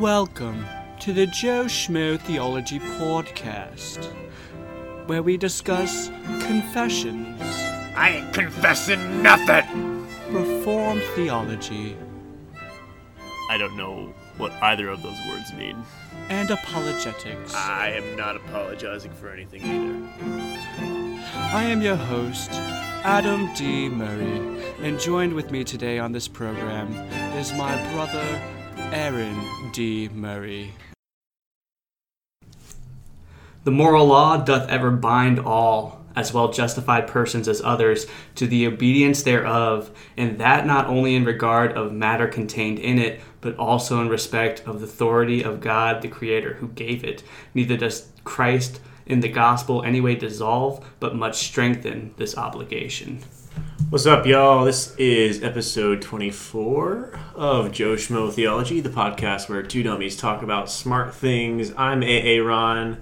Welcome to the Joe Schmo Theology Podcast, where we discuss confessions, I ain't confessing nothing. Reformed theology, I don't know what either of those words mean. and apologetics. I am not apologizing for anything either. I am your host, Adam D. Murray, and joined with me today on this program is my brother, Aaron D. Murray. The moral law doth ever bind all, as well justified persons as others, to the obedience thereof, and that not only in regard of matter contained in it, but also in respect of the authority of God the Creator who gave it. Neither does Christ in the gospel any way dissolve, but much strengthen this obligation. What's up, y'all? This is episode 24 of Joe Schmo Theology, the podcast where two dummies talk about smart things. I'm AA Ron,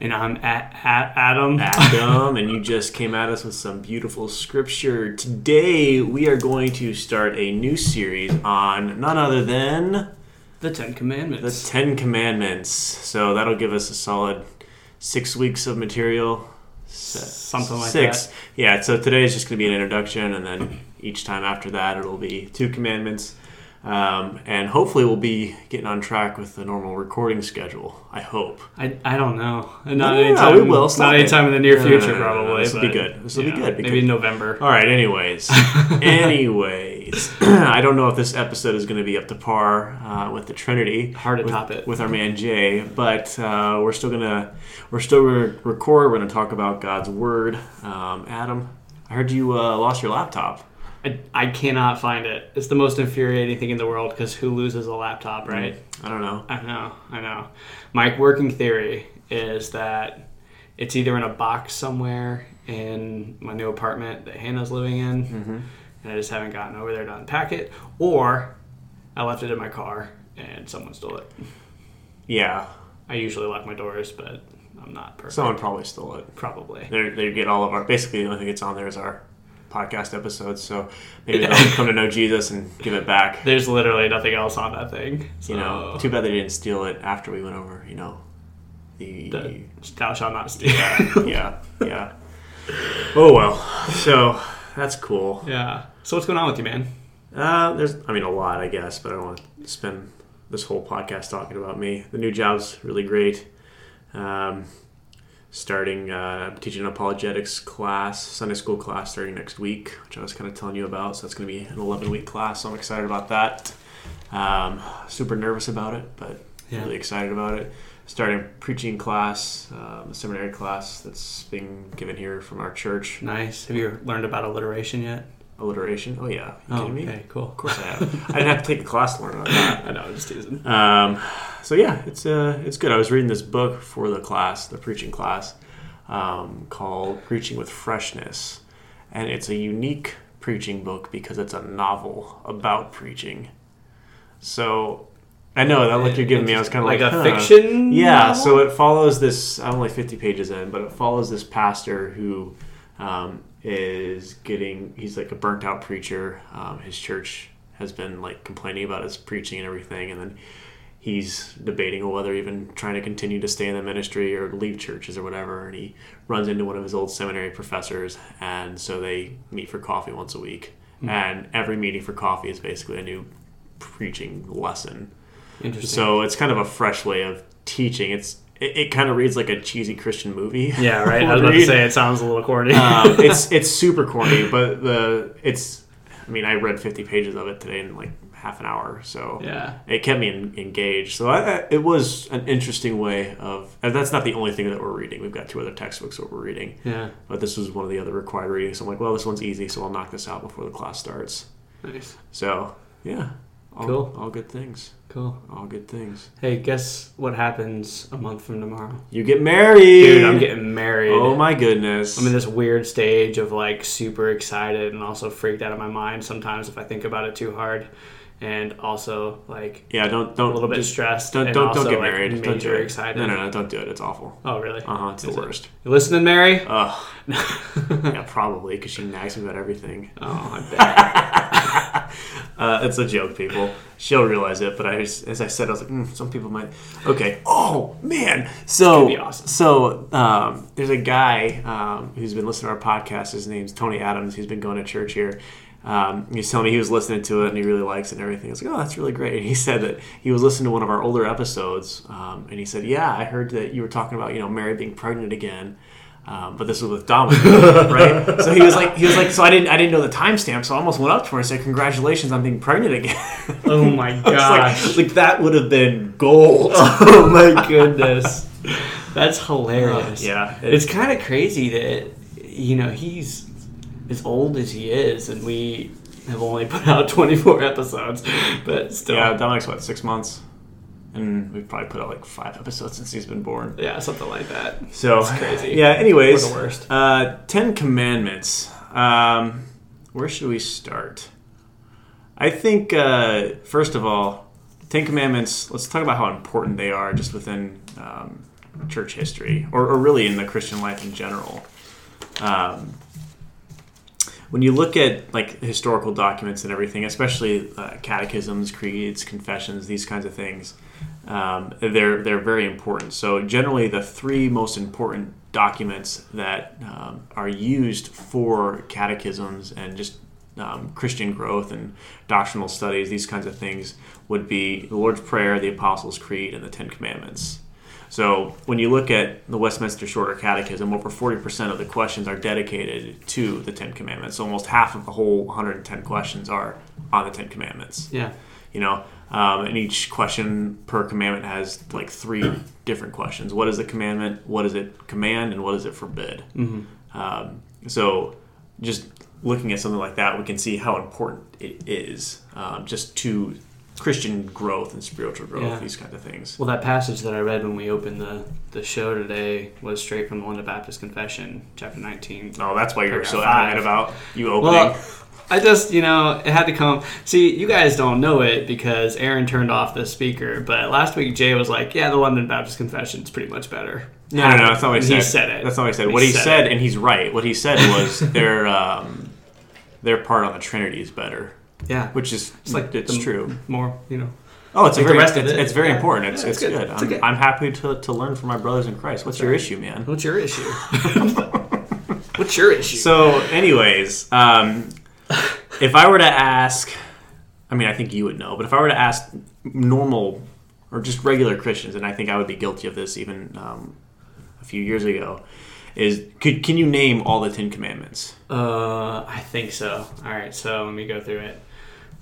And I'm at, at Adam. Adam, and you just came at us with some beautiful scripture. Today, we are going to start a new series on none other than the Ten Commandments. the Ten Commandments. So that'll give us a solid six weeks of material. Something like six. that. Yeah. So today is just going to be an introduction, and then each time after that, it'll be two commandments. Um, and hopefully, we'll be getting on track with the normal recording schedule. I hope. I, I don't know. Not No, no, no, anytime. we will. Stop Not anytime in the near future, probably. This will be good. This will you be good. Maybe because- in November. All right. Anyways, anyways, I don't know if this episode is going to be up to par uh, with the Trinity. Hard to with, top it. with our man Jay, but uh, we're still gonna we're still gonna record. We're gonna talk about God's Word. Um, Adam, I heard you uh, lost your laptop. I, I cannot find it. It's the most infuriating thing in the world because who loses a laptop, right? I don't know. I know, I know. My working theory is that it's either in a box somewhere in my new apartment that Hannah's living in, Mm-hmm. and I just haven't gotten over there to unpack it, or I left it in my car and someone stole it. Yeah, I usually lock my doors, but I'm not perfect. someone probably stole it. Probably. They they get all of our basically the only thing that's on there is our podcast episodes. So maybe they'll come to know Jesus and give it back. There's literally nothing else on that thing. You know, too bad they didn't steal it after we went over. You know, the the thou shalt not steal. yeah yeah yeah. Oh well, so that's cool. yeah. So what's going on with you, man? Uh, there's, I mean, a lot, I guess, but I don't want to spend this whole podcast talking about me. The new job's really great. Um, starting, uh, teaching an apologetics class, Sunday school class, starting next week, which I was kind of telling you about. So that's going to be an 11 week class. So I'm excited about that. Um, super nervous about it, but Yeah. really excited about it. Starting a preaching class, um, a seminary class that's being given here from our church. Nice. Have you learned about alliteration yet? Alliteration. Oh yeah, you Oh, kidding me? okay, cool. Of course I have. I didn't have to take a class to learn about that. I know, I'm just teasing. Um, so yeah, it's uh, it's good. I was reading this book for the class, the preaching class, um, called "Preaching with Freshness," and it's a unique preaching book because it's a novel about preaching. So I know that look you're giving me. I was kind of Like like, a huh. fiction Yeah. novel? So it follows this. I'm only 50 pages in, but it follows this pastor who um, is getting. He's like a burnt out preacher. Um, his church has been like complaining about his preaching and everything, and then he's debating whether even trying to continue to stay in the ministry or leave churches or whatever. And he runs into one of his old seminary professors, and so they meet for coffee once a week. And every meeting for coffee is basically a new preaching lesson. Interesting. So it's kind of a fresh way of teaching. It's it, it kind of reads like a cheesy Christian movie. yeah, right. I was about to say it sounds a little corny. um, it's it's super corny, but the it's. I mean, I read 50 pages of it today in like half an hour, so yeah. it kept me en- engaged. So I, I- it was an interesting way of. And that's not the only thing that we're reading. We've got two other textbooks that we're reading, Yeah. but this was one of the other required readings. So I'm like, well, this one's easy, so I'll knock this out before the class starts. Nice. So yeah, all, Cool. all good things. Cool. All good things. Hey, guess what happens a month from tomorrow? You get married, Dude, I'm getting married. Oh my goodness! I'm in this weird stage of like super excited and also freaked out of my mind sometimes if I think about it too hard. And also like yeah, don't don't a little bit just- stressed. Don't don't, also, don't get like, married. Major don't do it. excited. No, no, no, don't do it. It's awful. Oh really? Uh huh. It's Is the it? worst. You listening, Mary? Ugh. yeah, probably because she nags me about everything. Oh, I bet. Uh, it's a joke, people. She'll realize it, but I, just- as I said, I was like, mm, some people might. Okay. Oh man. So, be awesome. so um, there's a guy um, who's been listening to our podcast. His name's Tony Adams. He's been going to church here. Um, he's telling me he was listening to it and he really likes it and everything. I was like, oh, that's really great. And he said that he was listening to one of our older episodes, um, and he said, yeah, I heard that you were talking about you know Mary being pregnant again. Um, but this was with Dominic, right? So he was like, he was like, so I didn't, I didn't know the timestamp, so I almost went up to her and said, "Congratulations on being pregnant again." Oh my gosh. like, like that would have been gold. oh my goodness. That's hilarious. yeah, It's kind of crazy that, you know, he's as old as he is, and we have only put out 24 episodes, but still. yeah. Dominic's what six months, and we've probably put out like five episodes since he's been born. Yeah, something like that. So It's crazy. Yeah. Anyways, We're the worst. Uh, Ten Commandments. Um, where should we start? I think uh, first of all, Ten Commandments. Let's talk about how important they are just within um, church history, or, or really in the Christian life in general. Um, when you look at like historical documents and everything, especially uh, catechisms, creeds, confessions, these kinds of things, um, they're they're very important. So generally, the three most important documents that um, are used for catechisms and just um, Christian growth and doctrinal studies, these kinds of things, would be the Lord's Prayer, the Apostles' Creed, and the Ten Commandments. So when you look at the Westminster Shorter Catechism, over 40% of the questions are dedicated to the Ten Commandments. So Almost half of the whole 110 questions are on the Ten Commandments. Yeah. You know, um, and each question per commandment has like three different questions. What is the commandment? What does it command? And what does it forbid? Mm-hmm. Um, so just looking at something like that, we can see how important it is um, just to Christian growth and spiritual growth, Yeah. these kind of things. Well, that passage that I read when we opened the, the show today was straight from the London Baptist Confession, chapter 19. Oh, that's why you're so adamant about you opening. Well, I just, you know, it had to come. See, you guys don't know it because Aaron turned off the speaker, but last week Jay was like, yeah, the London Baptist Confession is pretty much better. no, no, no, that's not what he said. He said it. That's not what he said. He what he said said, and he's right. What he said was their um, their part on the Trinity is better, Yeah. which is It's like it's true. More, you know. Oh, it's a Like very, it's, it. it's very Yeah. important. It's, Yeah, it's, it's good. good. I'm, okay. I'm happy to, to learn from my brothers in Christ. What's your issue, man? What's your issue? What's your issue? So, anyways, um, if I were to ask, I mean, I think you would know, but if I were to ask normal or just regular Christians, and I think I would be guilty of this even um, a few years ago, is could can you name all the Ten Commandments? Uh, I think so. All right, so let me go through it.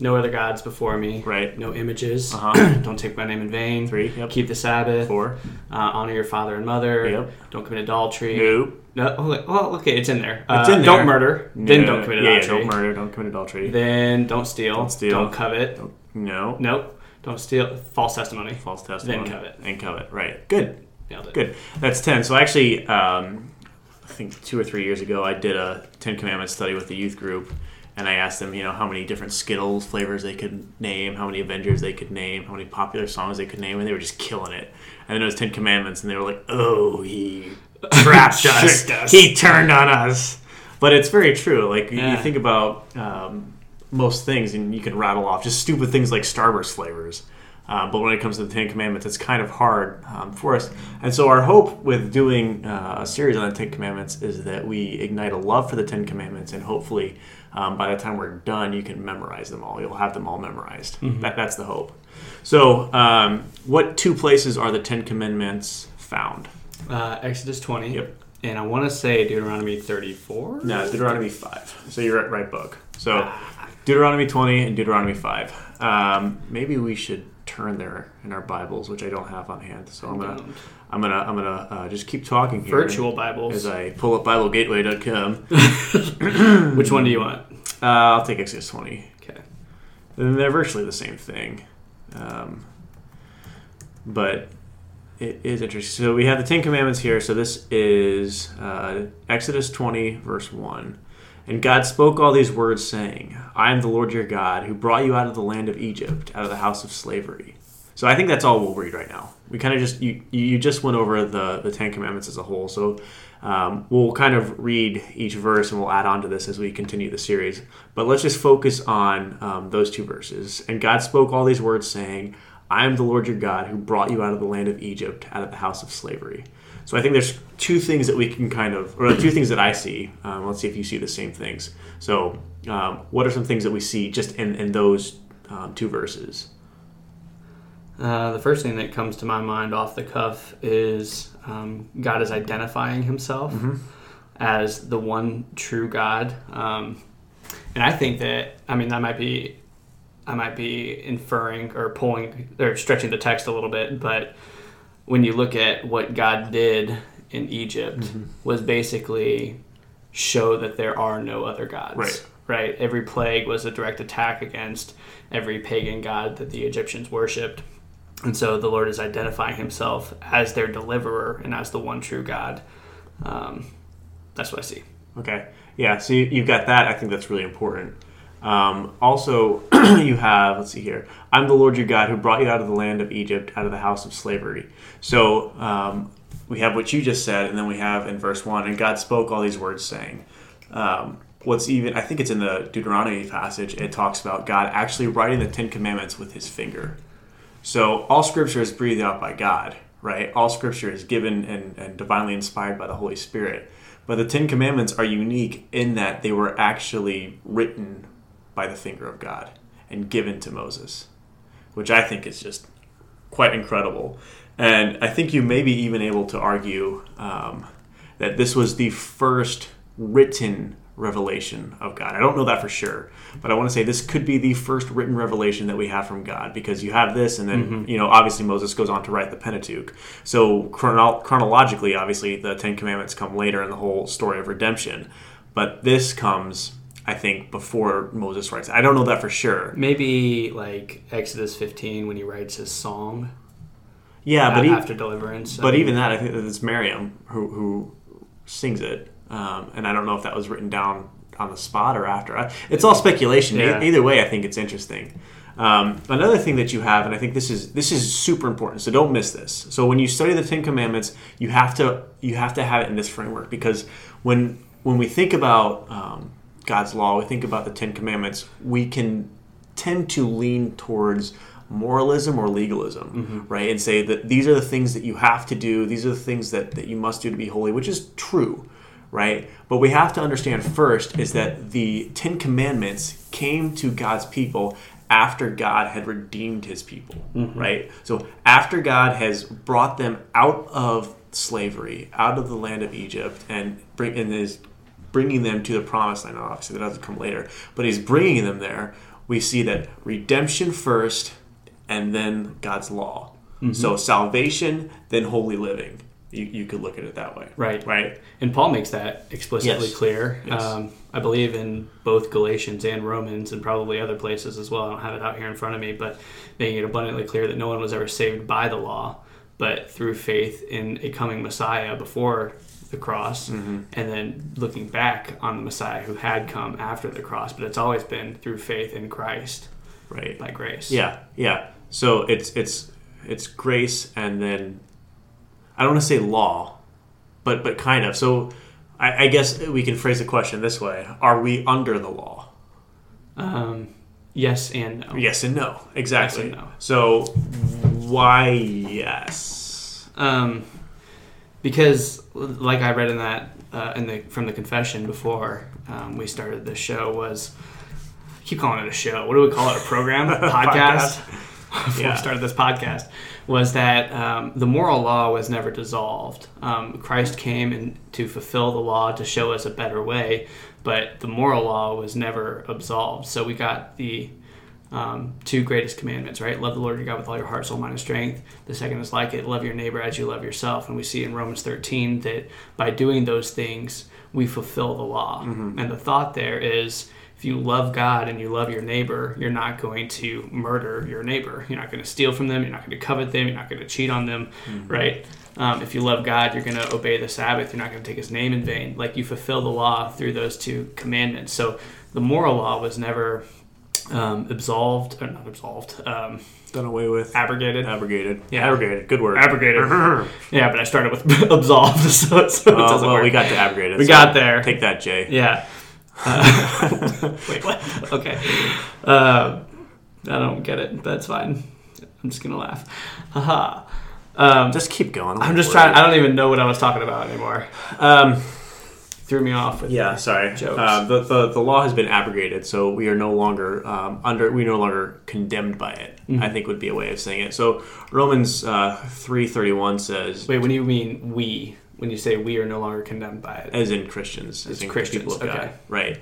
No other gods before me. Right. No images. Uh-huh. Don't take my name in vain. Three. Yep. Keep the Sabbath. Four. Uh, honor your father and mother. Yep. Don't commit adultery. Nope. No. oh, Well, okay, it's in there. It's Uh, in there. Don't murder. Then don't commit yeah, yeah, adultery. don't murder. Don't commit adultery. Then don't steal. Don't steal. Don't covet. no. Nope. Don't steal. False testimony. False testimony. Then covet. And covet. Right. Good. Nailed it. Good. That's 10. So actually, um, I think two or three years ago, I did a Ten Commandments study with the youth group. And I asked them, you know, how many different Skittles flavors they could name, how many Avengers they could name, how many popular songs they could name, and they were just killing it. And then it was Ten Commandments, and they were like, "Oh, he trapped us. Us. He turned on us." But it's very true. Like you- you think about um, most things, and you can rattle off just stupid things like Starburst flavors. Um, but when it comes to the Ten Commandments, it's kind of hard um, for us. And so, our hope with doing uh, a series on the Ten Commandments is that we ignite a love for the Ten Commandments, and hopefully, um, by the time we're done, you can memorize them all. You'll have them all memorized. That, that's the hope. So, um, what two places are the Ten Commandments found? Uh, Exodus 20. Yep. And I want to say Deuteronomy 34. No, Deuteronomy 5. So you're at right book. So Deuteronomy 20 and Deuteronomy 5. Um, maybe we should turn there in our Bibles, which I don't have on hand. So I'm gonna, I'm gonna, I'm gonna uh, just keep talking here. Virtual Bibles. As I pull up BibleGateway.com. Which one do you want? uh, I'll take Exodus 20. Okay. And they're virtually the same thing. Um, but it is interesting. So we have the Ten Commandments here. So this is uh, Exodus 20, verse 1. And God spoke all these words, saying, I am the Lord your God, who brought you out of the land of Egypt, out of the house of slavery. So I think that's all we'll read right now. We kind of just you you just went over the the Ten Commandments as a whole. So Um, we'll kind of read each verse and we'll add on to this as we continue the series. But let's just focus on um, those two verses. And God spoke all these words, saying, I am the Lord your God who brought you out of the land of Egypt, out of the house of slavery. So I think there's two things that we can kind of, or two things that I see. Um, let's see if you see the same things. So, um, what are some things that we see just in, in those um, two verses? Uh, the first thing that comes to my mind off the cuff is um, God is identifying himself as the one true God. Um, and I think that, I mean, that might be, I might be inferring or pulling or stretching the text a little bit, but when you look at what God did in Egypt, was basically show that there are no other gods. Right. Right. Every plague was a direct attack against every pagan god that the Egyptians worshipped. And so the Lord is identifying himself as their deliverer and as the one true God. Um, that's what I see. Okay. Yeah, so you, you've got that. I think that's really important. Um, also, you have, let's see here, I'm the Lord your God who brought you out of the land of Egypt, out of the house of slavery. So um, we have what you just said, and then we have in verse 1, and God spoke all these words, saying, um, What's even, I think it's in the Deuteronomy passage, it talks about God actually writing the Ten Commandments with his finger. So all scripture is breathed out by God, right? All scripture is given and, and divinely inspired by the Holy Spirit. But the Ten Commandments are unique in that they were actually written by the finger of God and given to Moses, which I think is just quite incredible. And I think you may be even able to argue um, that this was the first written revelation of God. I don't know that for sure, but I want to say this could be the first written revelation that we have from God because you have this, and then, you know, obviously Moses goes on to write the Pentateuch. So chrono- chronologically, obviously, the Ten Commandments come later in the whole story of redemption, but this comes. I think before Moses writes, I don't know that for sure. Maybe like Exodus 15 when he writes his song Yeah, but after deliverance. I But mean, even that, I think that it's Miriam who, who sings it, um, and I don't know if that was written down on the spot or after. I- It's all speculation. E- Yeah. Either way, I think it's interesting. Um, another thing that you have, and I think this is this is super important, so don't miss this. So when you study the Ten Commandments, you have to you have to have it in this framework because when when we think about um, God's law, we think about the Ten Commandments, we can tend to lean towards moralism or legalism, mm-hmm. right? And say that these are the things that you have to do, these are the things that, that you must do to be holy, which is true, right? But we have to understand first is that the Ten Commandments came to God's people after God had redeemed his people, mm-hmm. right? So after God has brought them out of slavery, out of the land of Egypt, and bring and is bringing them to the promised land. Obviously, that doesn't come later, but he's bringing them there. We see that redemption first, and then God's law. So salvation, then holy living. You, you could look at it that way, Right. Right. And Paul makes that explicitly Yes. clear. Yes. Um, I believe in both Galatians and Romans, and probably other places as well. I don't have it out here in front of me, but making it abundantly clear that no one was ever saved by the law, but through faith in a coming Messiah before the cross, Mm-hmm. and then looking back on the Messiah who had come after the cross. But it's always been through faith in Christ Right. by grace. Yeah, yeah. So it's it's it's grace and then I don't want to say law, but but kind of. So I, I guess we can phrase the question this way: Are we under the law? Um, yes and no. Yes and no. Exactly. Yes and no. So why yes? Um, because, like I read in that uh, in the from the confession before um, we started the show was, I keep calling it a show. What do we call it? A program? podcast. before Yeah. we started this podcast was that um, the moral law was never dissolved. Um, Christ came in to fulfill the law to show us a better way, but the moral law was never absolved. So we got the um, two greatest commandments, right? Love the Lord your God with all your heart, soul, mind, and strength. The second is like it, love your neighbor as you love yourself. And we see in Romans 13 that by doing those things, we fulfill the law. And the thought there is if you love God and you love your neighbor, you're not going to murder your neighbor. You're not going to steal from them. You're not going to covet them. You're not going to cheat on them, right? Um, if you love God, you're going to obey the Sabbath. You're not going to take His name in vain. Like you fulfill the law through those two commandments. So the moral law was never um, absolved or not absolved, um, Done away with. abrogated. Abrogated. Yeah. Abrogated. Good word. abrogated. yeah, but I started with absolved, so, so it Oh, doesn't well, work. we got to abrogated. We so got there. Take that, Jay. Yeah. Uh, wait, what? Okay. Uh, I don't get it. That's fine. I'm just gonna laugh. Haha. Um, Just keep going. I'm just trying. I don't even know what I was talking about anymore. Um, Threw me off. With yeah, sorry. Jokes. Uh, the, the the law has been abrogated, so we are no longer um, under. We no longer condemned by it. Mm-hmm. I think would be a way of saying it. So Romans uh, three thirty one says, Wait, when do you mean we? When you say we are no longer condemned by it? as in Christians, as As in Christians, people of God, okay. right?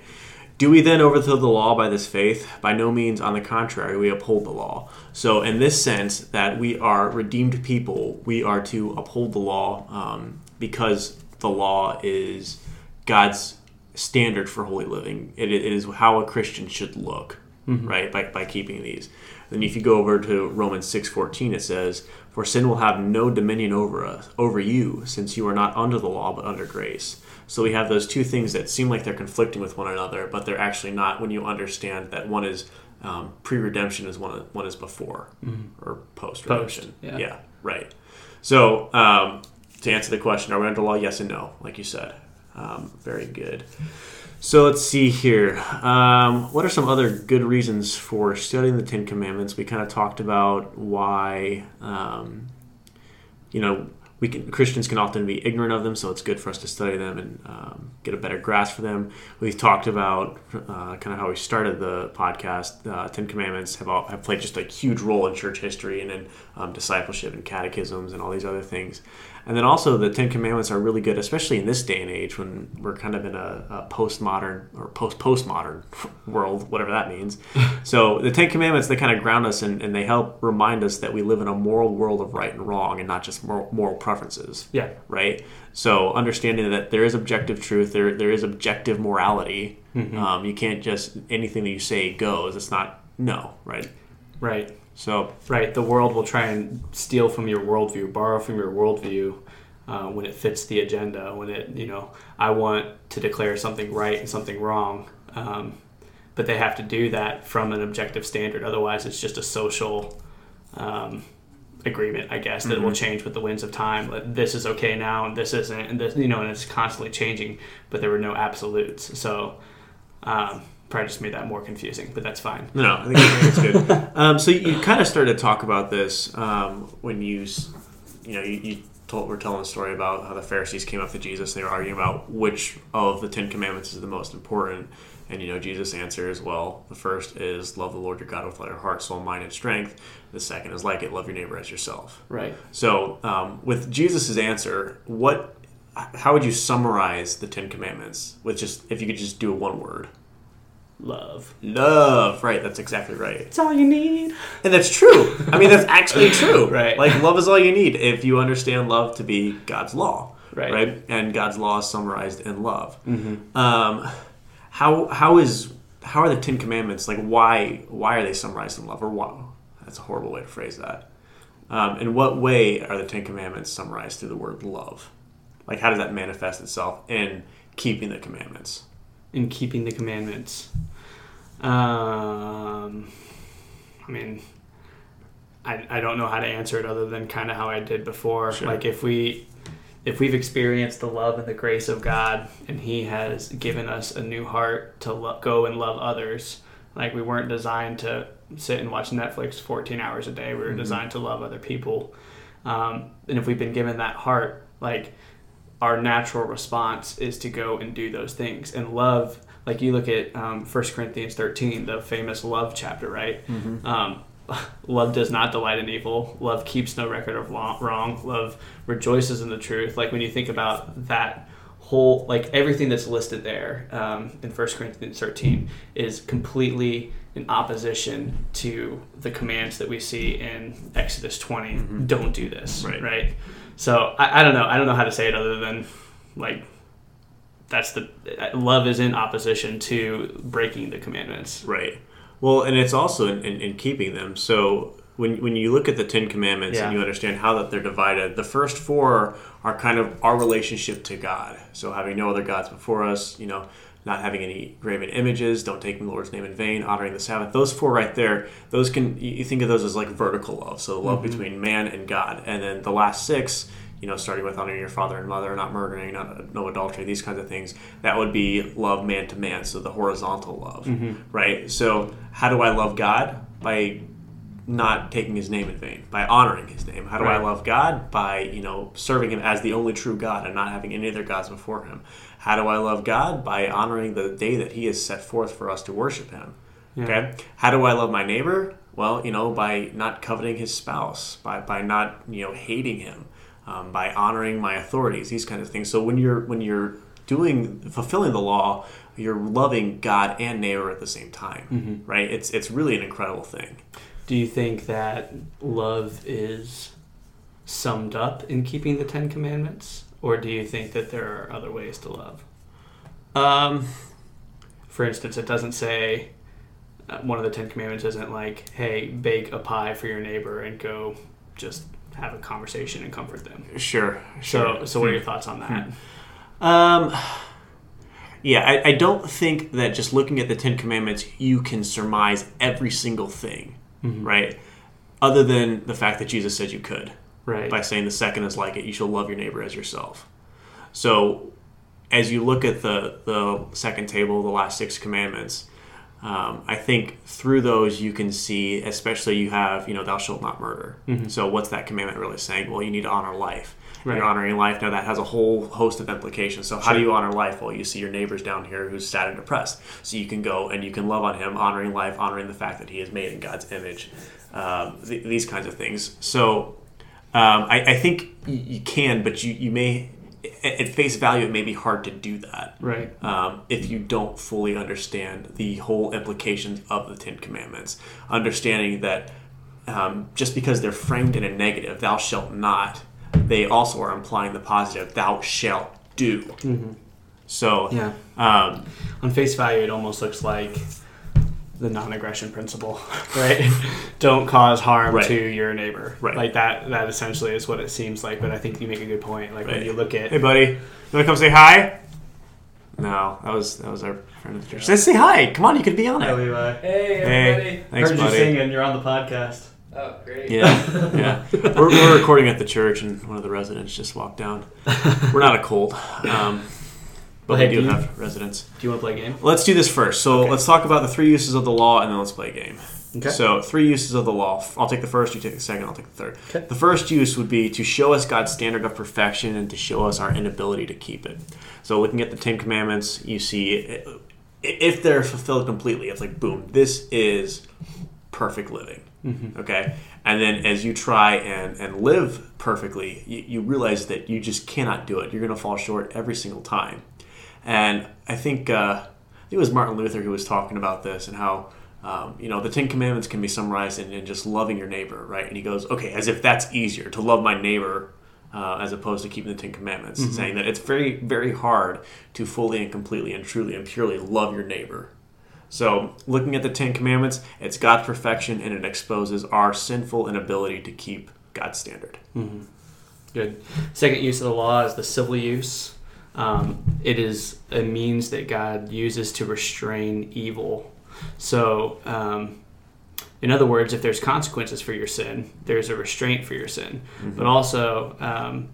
Do we then overthrow the law by this faith? By no means. On the contrary, we uphold the law. So, in this sense, that we are redeemed people, we are to uphold the law um, because the law is God's standard for holy living. It, it is how a Christian should look, right? By, by keeping these. Then, if you go over to Romans six fourteen, it says, "For sin will have no dominion over us, over you, since you are not under the law but under grace." So we have those two things that seem like they're conflicting with one another, but they're actually not when you understand that one is um, pre-redemption is one one is before or post-redemption. Post, yeah. right. So um, to answer the question, are we under law? Yes and no, like you said. Um, very good. So let's see here. Um, what are some other good reasons for studying the Ten Commandments? We kind of talked about why, um, you know, we can Christians can often be ignorant of them, so it's good for us to study them and um, get a better grasp for them. We've talked about uh, kind of how we started the podcast. Uh, Ten Commandments have all, have played just a huge role in church history and in um, discipleship and catechisms and all these other things. And then also the Ten Commandments are really good, especially in this day and age when we're kind of in a, a postmodern or post postmodern world, whatever that means. so the Ten Commandments they kind of ground us and, and they help remind us that we live in a moral world of right and wrong and not just moral, moral preferences. Yeah. Right. So understanding that there is objective truth, there there is objective morality. Um, you can't just anything that you say goes. It's not no right. Right. So Right. The world will try and steal from your worldview, borrow from your worldview uh, when it fits the agenda. When it, you know, I want to declare something right and something wrong, um, but they have to do that from an objective standard. Otherwise, it's just a social um, agreement, I guess, that will change with the winds of time. Like, this is okay now, and this isn't, and this, you know, and it's constantly changing. But there were no absolutes, so. Um, Probably just made that more confusing, but that's fine. No, no, I think, I think it's good. um, so you kind of started to talk about this um, when you, you know, you, you told, were telling a story about how the Pharisees came up to Jesus and they were arguing about which of the Ten Commandments is the most important. And you know, Jesus answers, well, the first is love the Lord your God with all your heart, soul, mind, and strength. The second is like it, love your neighbor as yourself. Right. So, um, with Jesus' answer, what, how would you summarize the Ten Commandments with just if you could just do a one word? Love. Love, right? That's exactly right. It's all you need. And that's true. I mean, that's actually true. Right. Like, love is all you need if you understand love to be God's law. Right. And God's law is summarized in love. Mm-hmm. Um, how how is how are the Ten Commandments like? Why why are they summarized in love? Or why? That's a horrible way to phrase that. Um, in what way are the Ten Commandments summarized through the word love? Like, how does that manifest itself in keeping the commandments? In keeping the commandments. Um, I mean, I, I don't know how to answer it other than kind of how I did before. Sure. Like if we if we've experienced the love and the grace of God and He has given us a new heart to lo- go and love others, like we weren't designed to sit and watch Netflix 14 hours a day. We were designed to love other people. Um, and if we've been given that heart, like our natural response is to go and do those things. And love, like you look at um, 1 Corinthians 13, the famous love chapter, right? Um, love does not delight in evil. Love keeps no record of wrong. Love rejoices in the truth. Like when you think about that whole, like everything that's listed there um, in 1 Corinthians 13 is completely in opposition to the commands that we see in Exodus 20. Don't do this, Right. right? So I, I don't know. I don't know how to say it other than like that's the love is in opposition to breaking the commandments. Right. Well, and it's also in, in, in keeping them. So when when you look at the Ten Commandments Yeah. and you understand how that they're divided, the first four are kind of our relationship to God. So having no other gods before us, you know, not having any graven images, don't take the Lord's name in vain, honoring the Sabbath. Those four right there, those can you think of those as like vertical love, so the love mm-hmm. between man and God. And then the last six, you know, starting with honoring your father and mother, not murdering, not no adultery, these kinds of things. That would be love man to man, so the horizontal love, mm-hmm. right? So how do I love God by not taking his name in vain by honoring his name. How do i love god? By you know serving him as the only true god and not having any other gods before him. How do i love god? By honoring the day that he has set forth for us to worship him. Okay? How do i love my neighbor? Well you know by not coveting his spouse by, by not you know hating him um, by honoring my authorities these kinds of things. So when you're when you're doing fulfilling the law you're loving god and neighbor at the same time right? It's it's really an incredible thing Do you think that love is summed up in keeping the Ten Commandments? Or do you think that there are other ways to love? Um, For instance, it doesn't say uh, one of the Ten Commandments isn't like, hey, bake a pie for your neighbor and go just have a conversation and comfort them. sure, So, sure. so what are your thoughts on that? Um, yeah, I, I don't think that just looking at the Ten Commandments, you can surmise every single thing, right? Other than the fact that Jesus said you could Right. by saying the second is like it, you shall love your neighbor as yourself. So, as you look at the the second table, the last six commandments, um, I think through those you can see, especially you have, you know, thou shalt not murder. So, what's that commandment really saying? Well, you need to honor life. Right. You're honoring life. Now, that has a whole host of implications. So, how do you honor life? Well, you see your neighbors down here who's sad and depressed. So, you can go and you can love on him, honoring life, honoring the fact that he is made in God's image, um, th- these kinds of things. So, um, I, I think y- you can, but you, you may, at at face value, it may be hard to do that Right. um, if you don't fully understand the whole implications of the Ten Commandments. Understanding that um, just because they're framed in a negative, thou shalt not, they also are implying the positive, thou shalt do. So, Yeah. um, On face value, it almost looks like the non-aggression principle, right? Don't cause harm Right. to your neighbor. Right. Like that. That essentially is what it seems like. But I think you make a good point. Like when you look at hey, buddy, you want to come say hi? No, that was that was our friend of the church. Let's say hi. Come on, you could be on it. Levi. Hey, Hey, everybody. thanks, Heard you buddy. singing. You're on the podcast. Oh, great. Yeah, yeah. We're, we're recording at the church, and one of the residents just walked down. We're not a cult, um, but Well, hey, we do do you- have residents. Do you want to play a game? Let's do this first. So Okay. let's talk about the three uses of the law, and then let's play a game. Okay. So three uses of the law. I'll take the first. You take the second. I'll take the third. Okay. The first use would be to show us God's standard of perfection and to show us our inability to keep it. So looking at the Ten Commandments, you see i- if they're fulfilled completely, it's like boom, this is perfect living. Okay, and then as you try and, and live perfectly, you, you realize that you just cannot do it. You're going to fall short every single time. And I think uh, I think it was Martin Luther who was talking about this and how um, you know the Ten Commandments can be summarized in, in just loving your neighbor, right? And he goes, okay, as if that's easier to love my neighbor uh, as opposed to keeping the Ten Commandments, saying that it's very very hard to fully and completely and truly and purely love your neighbor. So, looking at the Ten Commandments, it's God's perfection and it exposes our sinful inability to keep God's standard. Good. Second use of the law is the civil use. Um, it is a means that God uses to restrain evil. So, um, in other words, if there's consequences for your sin, there's a restraint for your sin. But also, um,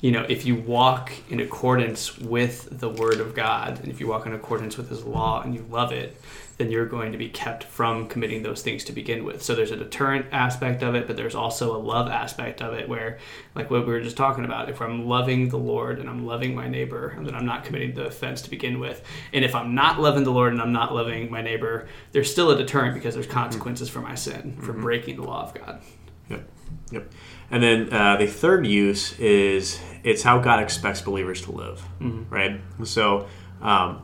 you know, if you walk in accordance with the Word of God, and if you walk in accordance with His law and you love it, then you're going to be kept from committing those things to begin with. So there's a deterrent aspect of it, but there's also a love aspect of it where, like what we were just talking about, if I'm loving the Lord and I'm loving my neighbor, then I'm not committing the offense to begin with. And if I'm not loving the Lord and I'm not loving my neighbor, there's still a deterrent because there's consequences for my sin, for mm-hmm. breaking the law of God. Yep. Yep. And then uh, the third use is it's how God expects believers to live, right? So um,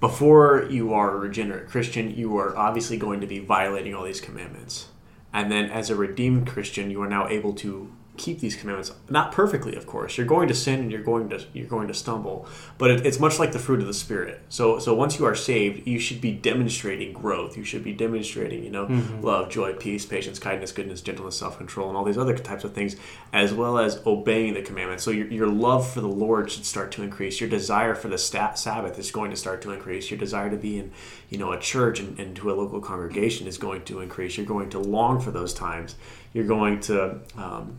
before you are a regenerate Christian, you are obviously going to be violating all these commandments. And then as a redeemed Christian, you are now able to keep these commandments not perfectly of course. You're going to sin and you're going to you're going to stumble but it, it's much like the fruit of the spirit. So so once you are saved you should be demonstrating growth. You should be demonstrating you know love joy peace patience kindness goodness gentleness self-control and all these other types of things as well as obeying the commandments. So your, your love for the lord should start to increase. Your desire for the stat sabbath is going to start to increase. Your desire to be in you know a church and, and to a local congregation is going to increase. You're going to long for those times. You're going to um,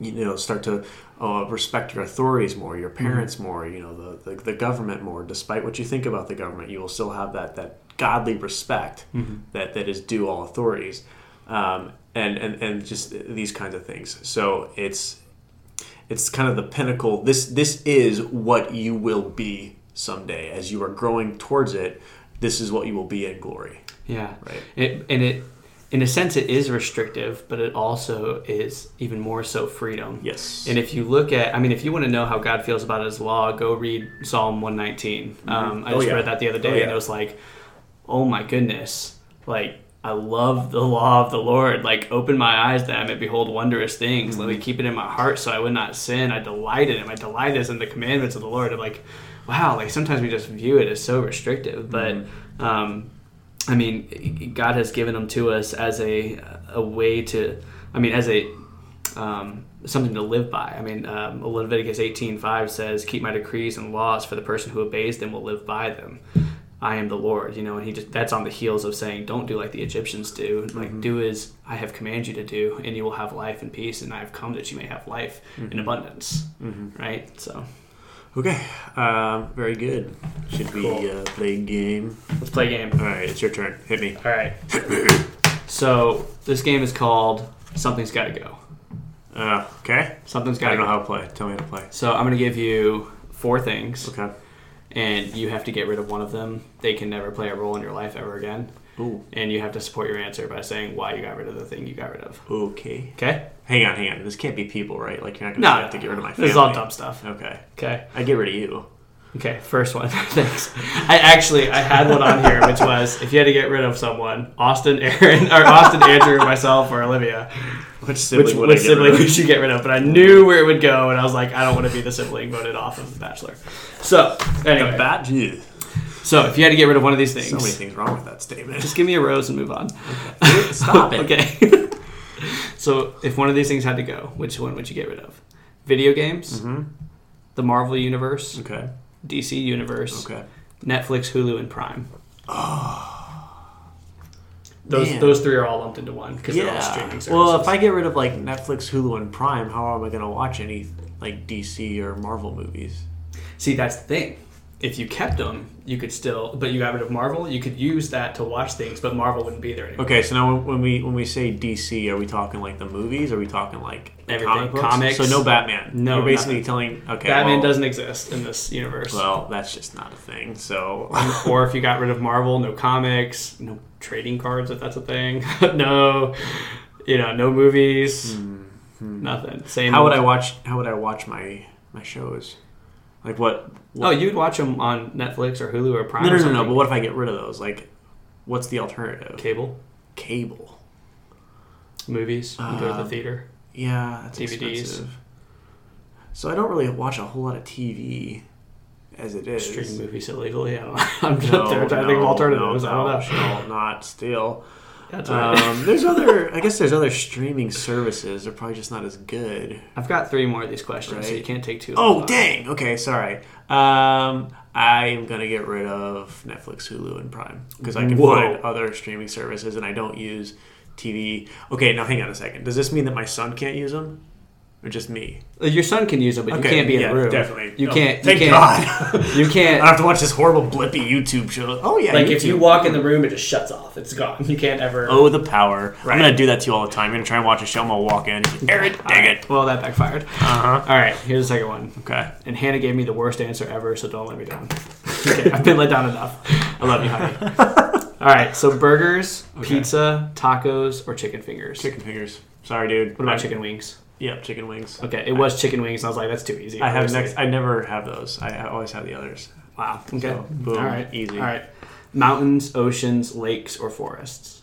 you know start to uh, respect your authorities more your parents more you know the, the, the government more. Despite what you think about the government you will still have that that godly respect that that is due all authorities. Um, and, and and just these kinds of things. So it's it's kind of the pinnacle. This this is what you will be someday. As you are growing towards it this is what you will be in glory. Yeah. Right. It, and it, in a sense, it is restrictive, but it also is even more so freedom. yes And if you look at, I mean, if you want to know how God feels about His law, go read Psalm 119. Um, I Oh, just yeah. read that the other day, Oh, yeah. and it was like, oh my goodness, like I love the law of the Lord. Like open my eyes that I may behold wondrous things. Let me keep it in my heart so I would not sin. I delight in Him. I delight is in the commandments of the Lord. I'm like, wow. Like sometimes we just view it as so restrictive, but. Um, I mean, God has given them to us as a a way to, I mean, as a um, something to live by. I mean, um, Leviticus eighteen five says, "Keep my decrees and laws, for the person who obeys them will live by them." I am the Lord, you know, and he just that's on the heels of saying, "Don't do like the Egyptians do. Like, do as I have commanded you to do, and you will have life and peace. And I have come that you may have life in abundance." Right. So okay um, very good should we Cool. uh, play a game let's play a game. all right it's your turn hit me All right. so this game is called Something's Got to Go. uh, okay Something's got to don't know how to play. Tell me how to play. So I'm going to give you four things, Okay. and you have to get rid of one of them. They can never play a role in your life ever again. Ooh. And you have to support your answer by saying why you got rid of the thing you got rid of. Okay. Okay? Hang on, hang on. This can't be people, right? Like you're not gonna no, have to get rid of my Family. This is all dumb stuff. Okay. Okay. I get rid of you. Okay, first one. Thanks. I actually I had one on here, which was if you had to get rid of someone, Austin, Aaron, or Austin, Andrew, myself, or Olivia, Which sibling which, would which sibling rid of? would you get rid of? But I knew where it would go, and I was like, I don't want to be the sibling voted off of The Bachelor. So anyway, Bat. Ugh. so if you had to get rid of one of these things, So many things wrong with that statement. just give me a rose and move on. Stop it. okay. so if one of these things had to go, which one would you get rid of? Video games, Mhm. the Marvel Universe, Okay. DC Universe, Okay. Netflix, Hulu, and Prime. Those Man. those three are all lumped into one because they're all streaming services. Well, if I get rid of like Netflix, Hulu, and Prime, how am I gonna watch any like DC or Marvel movies? see that's the thing. If you kept them, you could still, but you got rid of Marvel. You could use that to watch things, but Marvel wouldn't be there anymore. Okay, so now when- we when we say DC, are we talking like the movies? Are we talking like Everything. comic books? Comics. So no Batman. No, You're basically nothing. telling okay. Batman well, doesn't exist in this universe. Well, that's just not a thing. So um, or if you got rid of Marvel, no comics, no trading cards if that's a thing. no, you know, no movies, mm-hmm. nothing. Same. How would I watch? How would I watch my my shows? Like what? Oh, you'd watch them on Netflix or Hulu or Prime. no, or no, no, no. But what if I get rid of those? Like, what's the alternative? Cable Cable. movies. You go to the Um, theater. Yeah, that's DVDs. expensive. So I don't really watch a whole lot of TV as it is. Streaming movies illegally. I don't know. I'm just No, there trying to think of alternatives. No, I don't know. no, no, not still. That's right. Um, there's other. I guess there's other streaming services. They're probably just not as good. I've got three more of these questions, so Right. you can't take too. Oh long. dang! Okay, sorry. Um, I'm gonna get rid of Netflix, Hulu, and Prime because I can Whoa. find other streaming services, and I don't use TV. Okay, now hang on a second. Does this mean that my son can't use them, or just me? Your son can use it, but Okay, you can't be in yeah, the room. definitely. You Oh, can't. thank you can't, God. You can't. don't have to watch this horrible Blippi YouTube show. Oh yeah, Like if you walk in the room, it just shuts off. It's gone. You can't ever. Oh, the power! Right. I'm gonna do that to you all the time. I'm gonna try and watch a show. I'm gonna walk in. Aaron, dang it! Well, that backfired. Uh huh. All right, here's the second one. Okay. And Hannah gave me the worst answer ever, so don't let me down. okay, I've been let down enough. I love you, honey. All right, so burgers, pizza, tacos, or chicken fingers. Chicken fingers. Sorry, dude. What about I- chicken wings? Yep, chicken wings. Okay, it was chicken wings, and I was like, that's too easy. I have obviously. next. I never have those. I, always have the others. Wow. Okay. So, boom, All right. easy. All right. Mountains, oceans, lakes, or forests.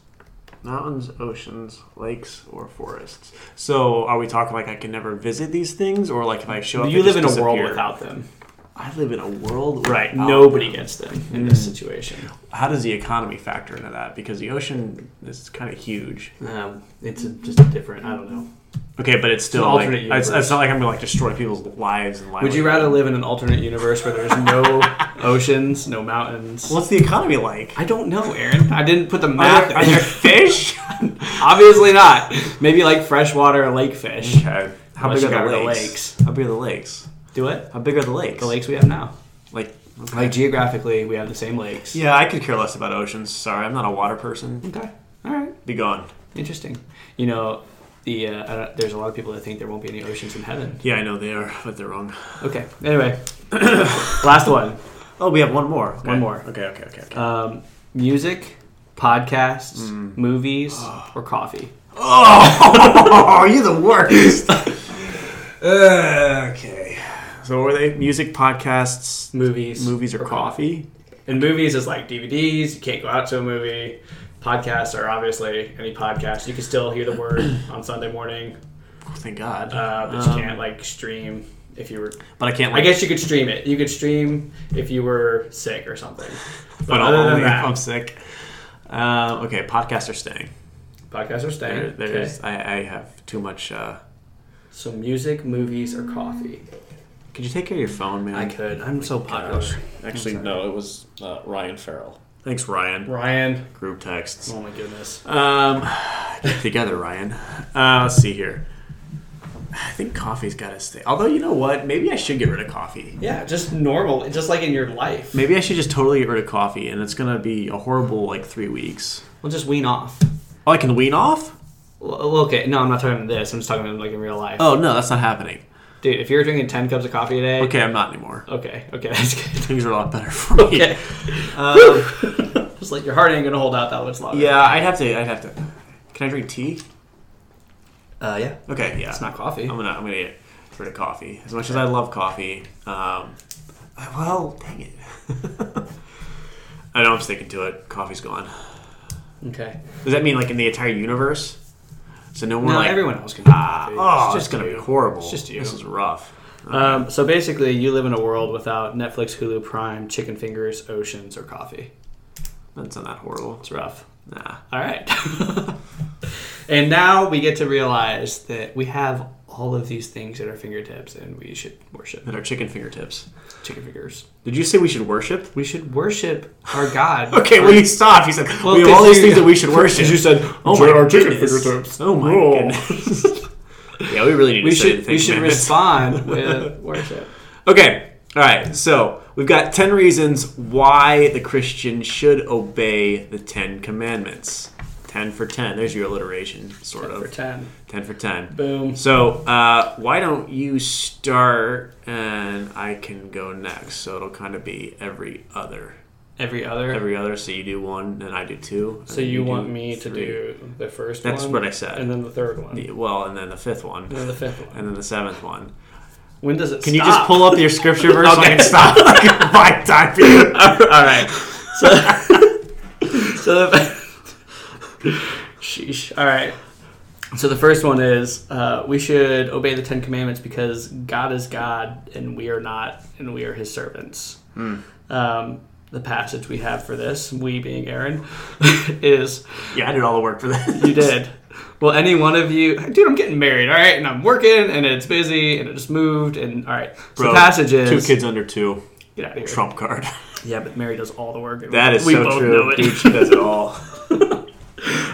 Mountains, oceans, lakes, or forests. So, are we talking like I can never visit these things, or like if I show up, you live in a world without them. I live in a world Right. Nobody them. gets them in this situation. How does the economy factor into that? Because the ocean is kind of huge. Um, it's a, just a different. I don't know. Okay, but it's still an like alternate it's, universe. it's not like I'm gonna like destroy people's lives and lives. Would you rather live in an alternate universe where there's no oceans, no mountains? What's the economy like? I don't know, Aaron. I didn't put the Are math. there, are there fish? Obviously not. Maybe like freshwater lake fish. okay. How Unless big you are the rid lakes? lakes. How big are the lakes? Do it. How big are the lakes? The lakes we have now. Like, okay. Like geographically, we have the same lakes. yeah, I could care less about oceans. Sorry, I'm not a water person. Okay. All right. Be gone. Interesting. You know, the uh, don't, there's a lot of people that think there won't be any oceans in heaven. Yeah, I know they are, but they're wrong. Okay. Anyway, last one. Oh, we have one more. Okay. One more. Okay, okay, okay. okay. Um, music, podcasts, movies, or coffee. Oh, you're the worst. Uh, okay. So, were they music, podcasts, Movies, movies, or coffee? And movies is like DVDs. You can't go out to a movie. Podcasts are obviously any podcast. You can still hear the word on Sunday morning, Oh, thank God. uh, but you Um, can't like stream if you were. But I can't. I guess you could stream it. You could stream if you were sick or something. But, but other only than if that, I'm sick. Uh, okay, podcasts are staying. podcasts are staying. There, there's, Okay. I, I have too much. Uh, So music, movies, or coffee. could you take care of your phone, man? I could. I'm so popular. Gosh. Actually, no, it was uh, Ryan Farrell. Thanks, Ryan. Ryan. Group texts. Oh my goodness. Um, get together, Ryan. Uh, let's see here. I think coffee's got to stay. Although, you know what? Maybe I should get rid of coffee. Yeah, just normal, just like in your life. Maybe I should just totally get rid of coffee, and it's gonna be a horrible like three weeks. We'll just wean off. Oh, I can wean off? Well, okay, no, I'm not talking about this. I'm just talking about like in real life. Oh no, that's not happening. Dude, if you're drinking 10 cups of coffee a day. Okay, I'm not anymore. Okay, okay, that's good. Things are a lot better for me. Okay. Um, just like your heart ain't gonna hold out that much longer. yeah, I'd have to. I'd have to. Can I drink tea? Uh, yeah. Okay, yeah. It's not coffee. I'm gonna. I'm gonna get rid of coffee. As much as I love coffee, um, well, dang it. I know I'm sticking to it. Coffee's gone. Okay. Does that mean like in the entire universe? So no one No, like everyone else can ah, oh, It's just gonna you. be horrible. It's just you. This is rough. Um, so basically, you live in a world without Netflix, Hulu, Prime, chicken fingers, oceans, or coffee. That's not that horrible. It's rough. Nah. All right. and now we get to realize that we have all of these things at our fingertips, and we should worship And our chicken fingertips. chicken fingers. Did you say we should worship? We should worship our God. Okay, well you stopped. You said Well, we have all 'cause these you- things that we should worship. you said, "Oh my our chicken goodness. fingertips." Oh my Whoa. goodness. yeah, we really need we to study should the we should Commandments. respond with worship. Okay. All right. So we've got ten reasons why the Christian should obey the Ten Commandments. Ten for ten. There's your alliteration, sort For of. ten. for Ten 10 for ten. Boom. So uh, why don't you start and I can go next? So it'll kind of be every other, Every other. every other. So you do one, and I do two. so then you, want me to do the first That's one? what I said. And then the third one. The- well, and then the fifth one, And then the fifth one. and then the seventh one. When does it Can you just pull up your scripture verse so I Okay. can stop like, my time period? All right. So, so the, sheesh. All right. So the first one is uh, we should obey the Ten Commandments because God is God and we are not, and we are His servants. Um, the passage we have for this, we being Aaron, is Yeah, I did all the work for that. you did. Well, any one of you, dude, I'm getting married, all right, and I'm working, and it's busy, and it just moved, and all right. So Bro, the passage is Two kids under two. Get out of here. Trump card. Yeah, but Mary does all the work. That is we so both true. know it. Dude, she does it all.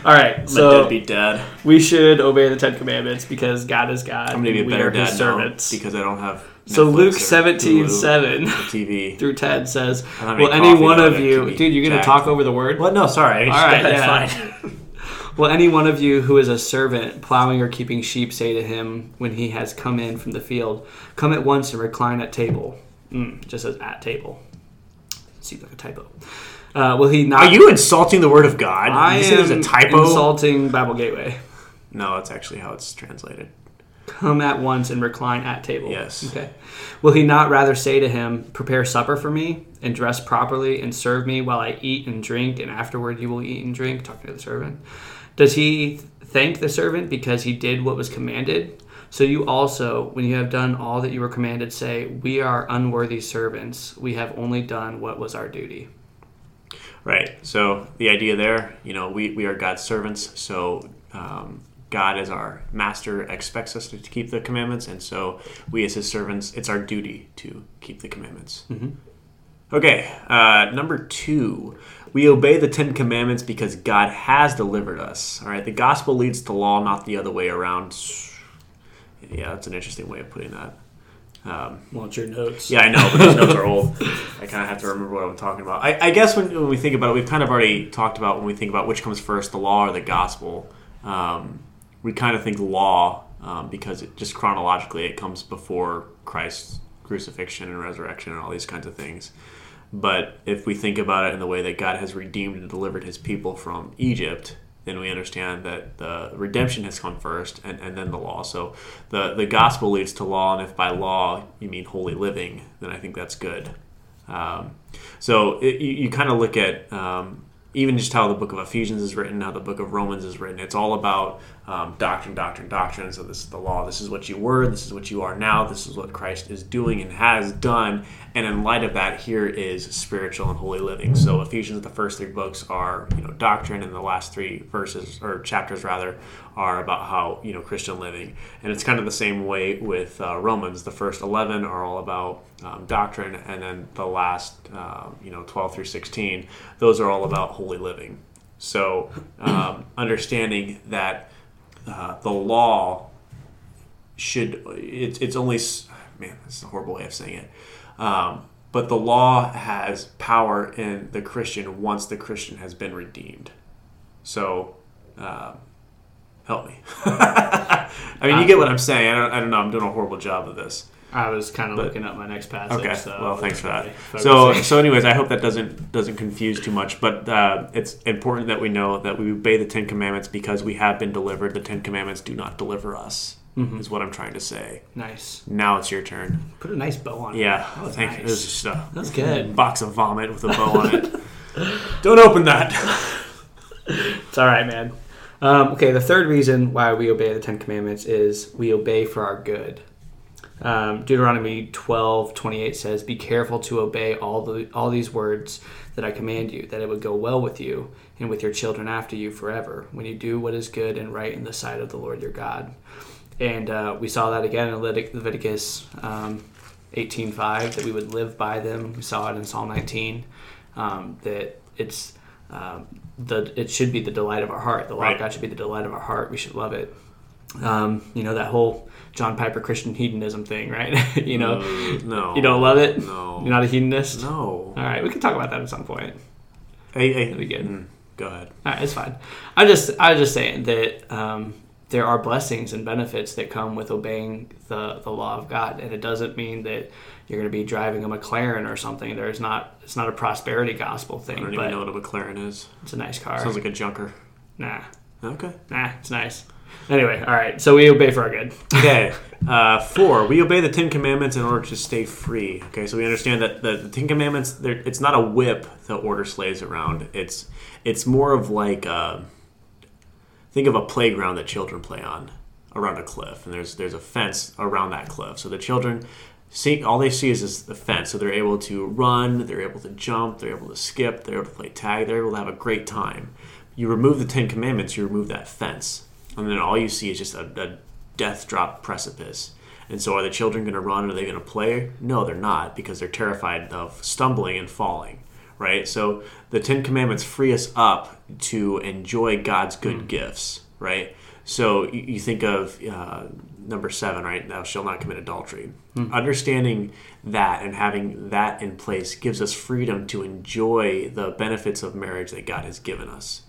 All right, I'm so a deadbeat dad. we should obey the Ten Commandments because God is God. I'm gonna be a better dad now servants. because I don't have. so Netflix Luke or 17, Hulu 7 TV. through 10 says, Will any one of you, dude, you're going to talk over the word? What? No, sorry. All right, That's yeah. fine. Will any one of you who is a servant plowing or keeping sheep say to him when he has come in from the field, Come at once and recline at table? Mm, just says at table. Seems like a typo. Uh, will he not? Are you insulting the word of God? I you am there's a typo. insulting Bible Gateway. no, that's actually how it's translated. Come at once and recline at table. Yes. Okay. Will he not rather say to him, Prepare supper for me, and dress properly, and serve me while I eat and drink, and afterward you will eat and drink? Talking to the servant. Does he thank the servant because he did what was commanded? So you also, when you have done all that you were commanded, say, We are unworthy servants. We have only done what was our duty. Right. So the idea there, you know, we, we are God's servants. So um, God, as our master, expects us to keep the commandments. And so we, as his servants, it's our duty to keep the commandments. Okay. Uh, number two, we obey the Ten Commandments because God has delivered us. All right. The gospel leads to law, not the other way around. Yeah, that's an interesting way of putting that. Um, Want your notes? yeah, I know, but those notes are old. I kind of have to remember what I'm talking about. I, I guess when, when we think about it, we've kind of already talked about when we think about which comes first, the law or the gospel. Um, we kind of think law um, because it just chronologically it comes before Christ's crucifixion and resurrection and all these kinds of things. But if we think about it in the way that God has redeemed and delivered his people from Egypt, then we understand that the redemption has come first and, and then the law. So the, the gospel leads to law, and if by law you mean holy living, then I think that's good. Um, so it, you, you kind of look at um, even just how the book of Ephesians is written, how the book of Romans is written. It's all about um, doctrine, doctrine, doctrine. So this is the law. This is what you were. This is what you are now. This is what Christ is doing and has done. And in light of that, here is spiritual and holy living. So Ephesians, the first three books are you know doctrine, and the last three verses or chapters rather are about how you know Christian living. And it's kind of the same way with uh, Romans. The first eleven are all about um, doctrine, and then the last um, you know twelve through sixteen, those are all about holy living. So um, understanding that uh, the law should it's it's only man this is a horrible way of saying it. Um, but the law has power in the christian once the christian has been redeemed. So um, help me. I mean you get what i'm saying. I don't, I don't know. I'm doing a horrible job of this I was kind of looking up my next passage. Okay. So well, thanks for that. So, so, anyways, I hope that doesn't doesn't confuse too much. But uh, it's important that we know that we obey the Ten Commandments because we have been delivered. The Ten Commandments do not deliver us. Is what I'm trying to say. nice. Now it's your turn. Put a nice bow on it. Yeah. That was thank you. nice. This is just a That's good. box of vomit with a bow on it. Don't open that. It's all right, man. Um, okay, the third reason why we obey the Ten Commandments is we obey for our good. Um, Deuteronomy twelve twenty eight says, "Be careful to obey all the all these words that I command you, that it would go well with you and with your children after you forever, when you do what is good and right in the sight of the Lord your God." And uh, we saw that again in Leviticus um, eighteen five that we would live by them. We saw it in Psalm nineteen um, that it's um, the it should be the delight of our heart. The law Right. of God should be the delight of our heart. We should love it. Um, you know that whole John Piper Christian hedonism thing, right? you know, Uh, no. you don't love it. No. You're not a hedonist. No. All right, we can talk about that at some point. Hey, hey. That'd be good. mm, Go ahead. All right, it's fine. I just I was just saying that um, there are blessings and benefits that come with obeying the the law of God, and it doesn't mean that you're going to be driving a McLaren or something. There's not it's not a prosperity gospel thing. I don't but even know what a McLaren is. it's a nice car. Sounds like a junker. nah, Okay. nah, it's nice. Anyway, all right. So we obey for our good. Okay. Uh, four, we obey the Ten Commandments in order to stay free. Okay, so we understand that the, the Ten Commandments, it's not a whip that order slaves around. It's it's more of like uh think of a playground that children play on around a cliff, and there's there's a fence around that cliff. So the children see all they see is this, the fence, so they're able to run, they're able to jump, they're able to skip, they're able to play tag, they're able to have a great time. You remove the Ten Commandments, you remove that fence, and then all you see is just a, a death drop precipice. And so, are the children going to run? Are they going to play? No, they're not because they're terrified of stumbling and falling, right? So, the Ten Commandments free us up to enjoy God's good gifts, right? So, you, you think of uh, number seven, right? Thou shalt not commit adultery. Understanding that and having that in place gives us freedom to enjoy the benefits of marriage that God has given us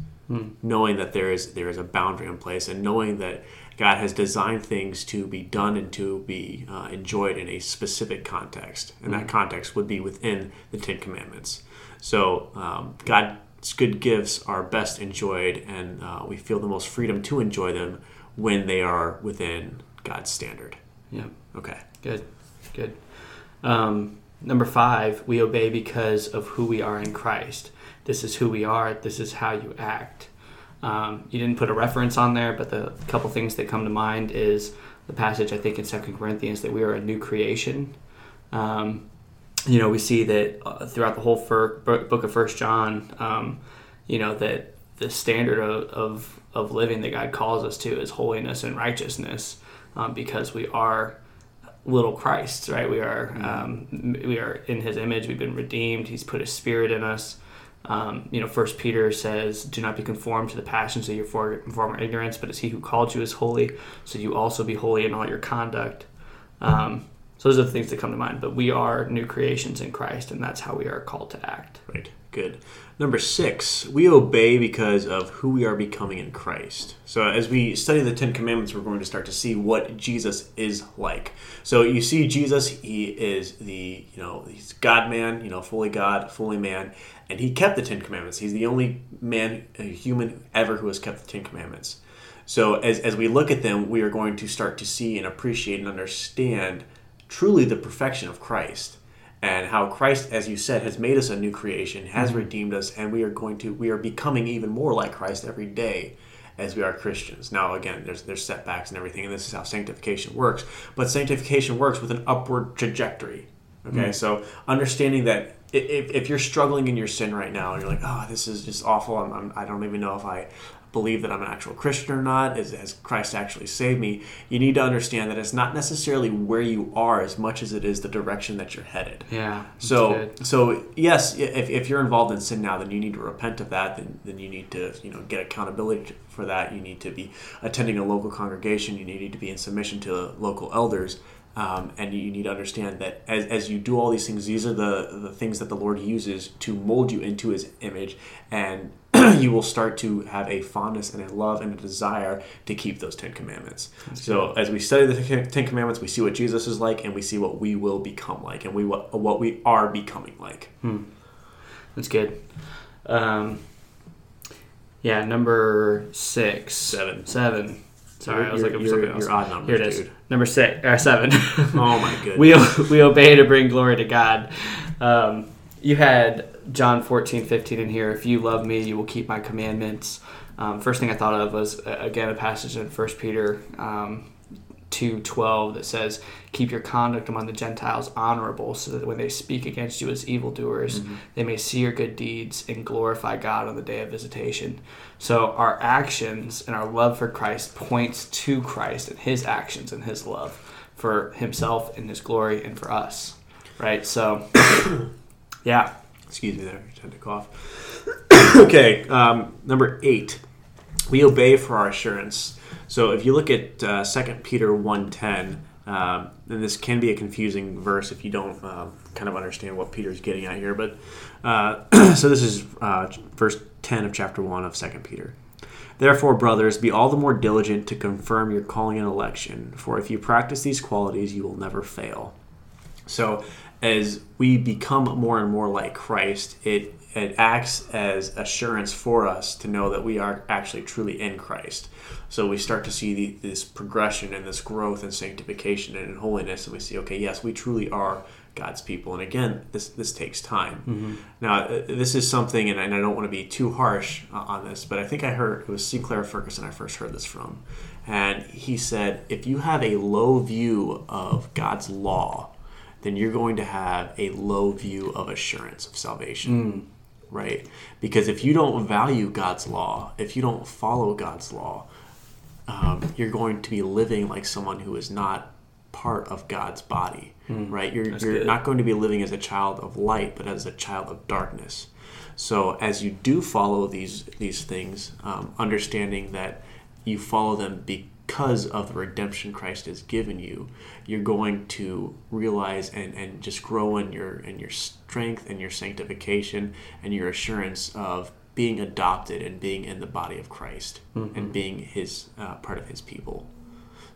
knowing that there is there is a boundary in place and knowing that God has designed things to be done and to be uh, enjoyed in a specific context, and that context would be within the Ten Commandments. So um, God's good gifts are best enjoyed, and uh, we feel the most freedom to enjoy them when they are within God's standard. Yeah. Okay. Good, good. Um, number five, we obey because of who we are in Christ. This is who we are. This is how you act. Um, you didn't put a reference on there, but the couple things that come to mind is the passage I think in Second Corinthians that we are a new creation. Um, you know, we see that uh, throughout the whole fir- book of First John, um, you know that the standard of, of, of living that God calls us to is holiness and righteousness, um, because we are little Christ, right? We are um, we are in His image. We've been redeemed. He's put His Spirit in us. Um, you know, First Peter says, "Do not be conformed to the passions of your former ignorance, but as He who called you is holy, so you also be holy in all your conduct." Um, so those are the things that come to mind. But we are new creations in Christ, and that's how we are called to act. Right. Good. Number six, we obey because of who we are becoming in Christ. So, as we study the Ten Commandments, we're going to start to see what Jesus is like. So, you see, Jesus, he is the, you know, he's God man, you know, fully God, fully man, and he kept the Ten Commandments. He's the only man, human ever who has kept the Ten Commandments. So, as, as we look at them, we are going to start to see and appreciate and understand truly the perfection of Christ and how Christ, as you said, has made us a new creation, has mm-hmm. redeemed us, and we are going to we are becoming even more like Christ every day as we are Christians. Now, again, there's there's setbacks and everything, and this is how sanctification works. But sanctification works with an upward trajectory. Okay, mm-hmm. so understanding that if, if you're struggling in your sin right now, and you're like, oh, this is just awful. I'm, I'm, I do not even know if I believe that I'm an actual Christian or not, has, has Christ actually saved me, you need to understand that it's not necessarily where you are as much as it is the direction that you're headed. Yeah. So so yes, if, if you're involved in sin now, then you need to repent of that. Then then you need to you know get accountability for that. You need to be attending a local congregation. You need to be in submission to local elders. Um, and you need to understand that as, as you do all these things, these are the, the things that the Lord uses to mold you into His image, and you will start to have a fondness and a love and a desire to keep those Ten Commandments. That's so good. as we study the Ten Commandments, we see what Jesus is like, and we see what we will become like, and we what, what we are becoming like. Hmm. That's good. Um, yeah, number six, seven, seven. Sorry, you're, I was looking for something else. Your odd numbers, Here it is. Dude. Number six, or seven. oh my goodness. we we obey to bring glory to God. Um, you had John 14, 15 in here. If you love me, you will keep my commandments. Um, first thing I thought of was uh, again a passage in 1 Peter um, 2:12 that says, "Keep your conduct among the Gentiles honorable, so that when they speak against you as evildoers, mm-hmm. they may see your good deeds and glorify God on the day of visitation." So our actions and our love for Christ points to Christ and His actions and His love for Himself and His glory and for us, right? So, yeah. Excuse me, there. I had to cough. okay, um, number eight. We obey for our assurance. So if you look at uh, 2 Peter 1.10, um, and this can be a confusing verse if you don't uh, kind of understand what Peter's getting at here. But uh, so this is uh, verse 10 of chapter 1 of 2 Peter. Therefore, brothers, be all the more diligent to confirm your calling and election, for if you practice these qualities, you will never fail. So, as we become more and more like Christ, it it acts as assurance for us to know that we are actually truly in Christ. So we start to see the, this progression and this growth and sanctification and in holiness, and we see, okay, yes, we truly are God's people. And again, this this takes time. Mm-hmm. Now, uh, this is something, and, I don't want to be too harsh uh, on this, but I think I heard it was Sinclair Ferguson I first heard this from, and he said, if you have a low view of God's law, then you're going to have a low view of assurance of salvation. Mm right? Because if you don't value God's law, if you don't follow God's law, um, you're going to be living like someone who is not part of God's body, mm, right? You're, you're not going to be living as a child of light, but as a child of darkness. So as you do follow these these things, um, understanding that you follow them because because of the redemption Christ has given you, you're going to realize and, and just grow in your in your strength and your sanctification and your assurance of being adopted and being in the body of Christ mm-hmm. and being his uh, part of his people.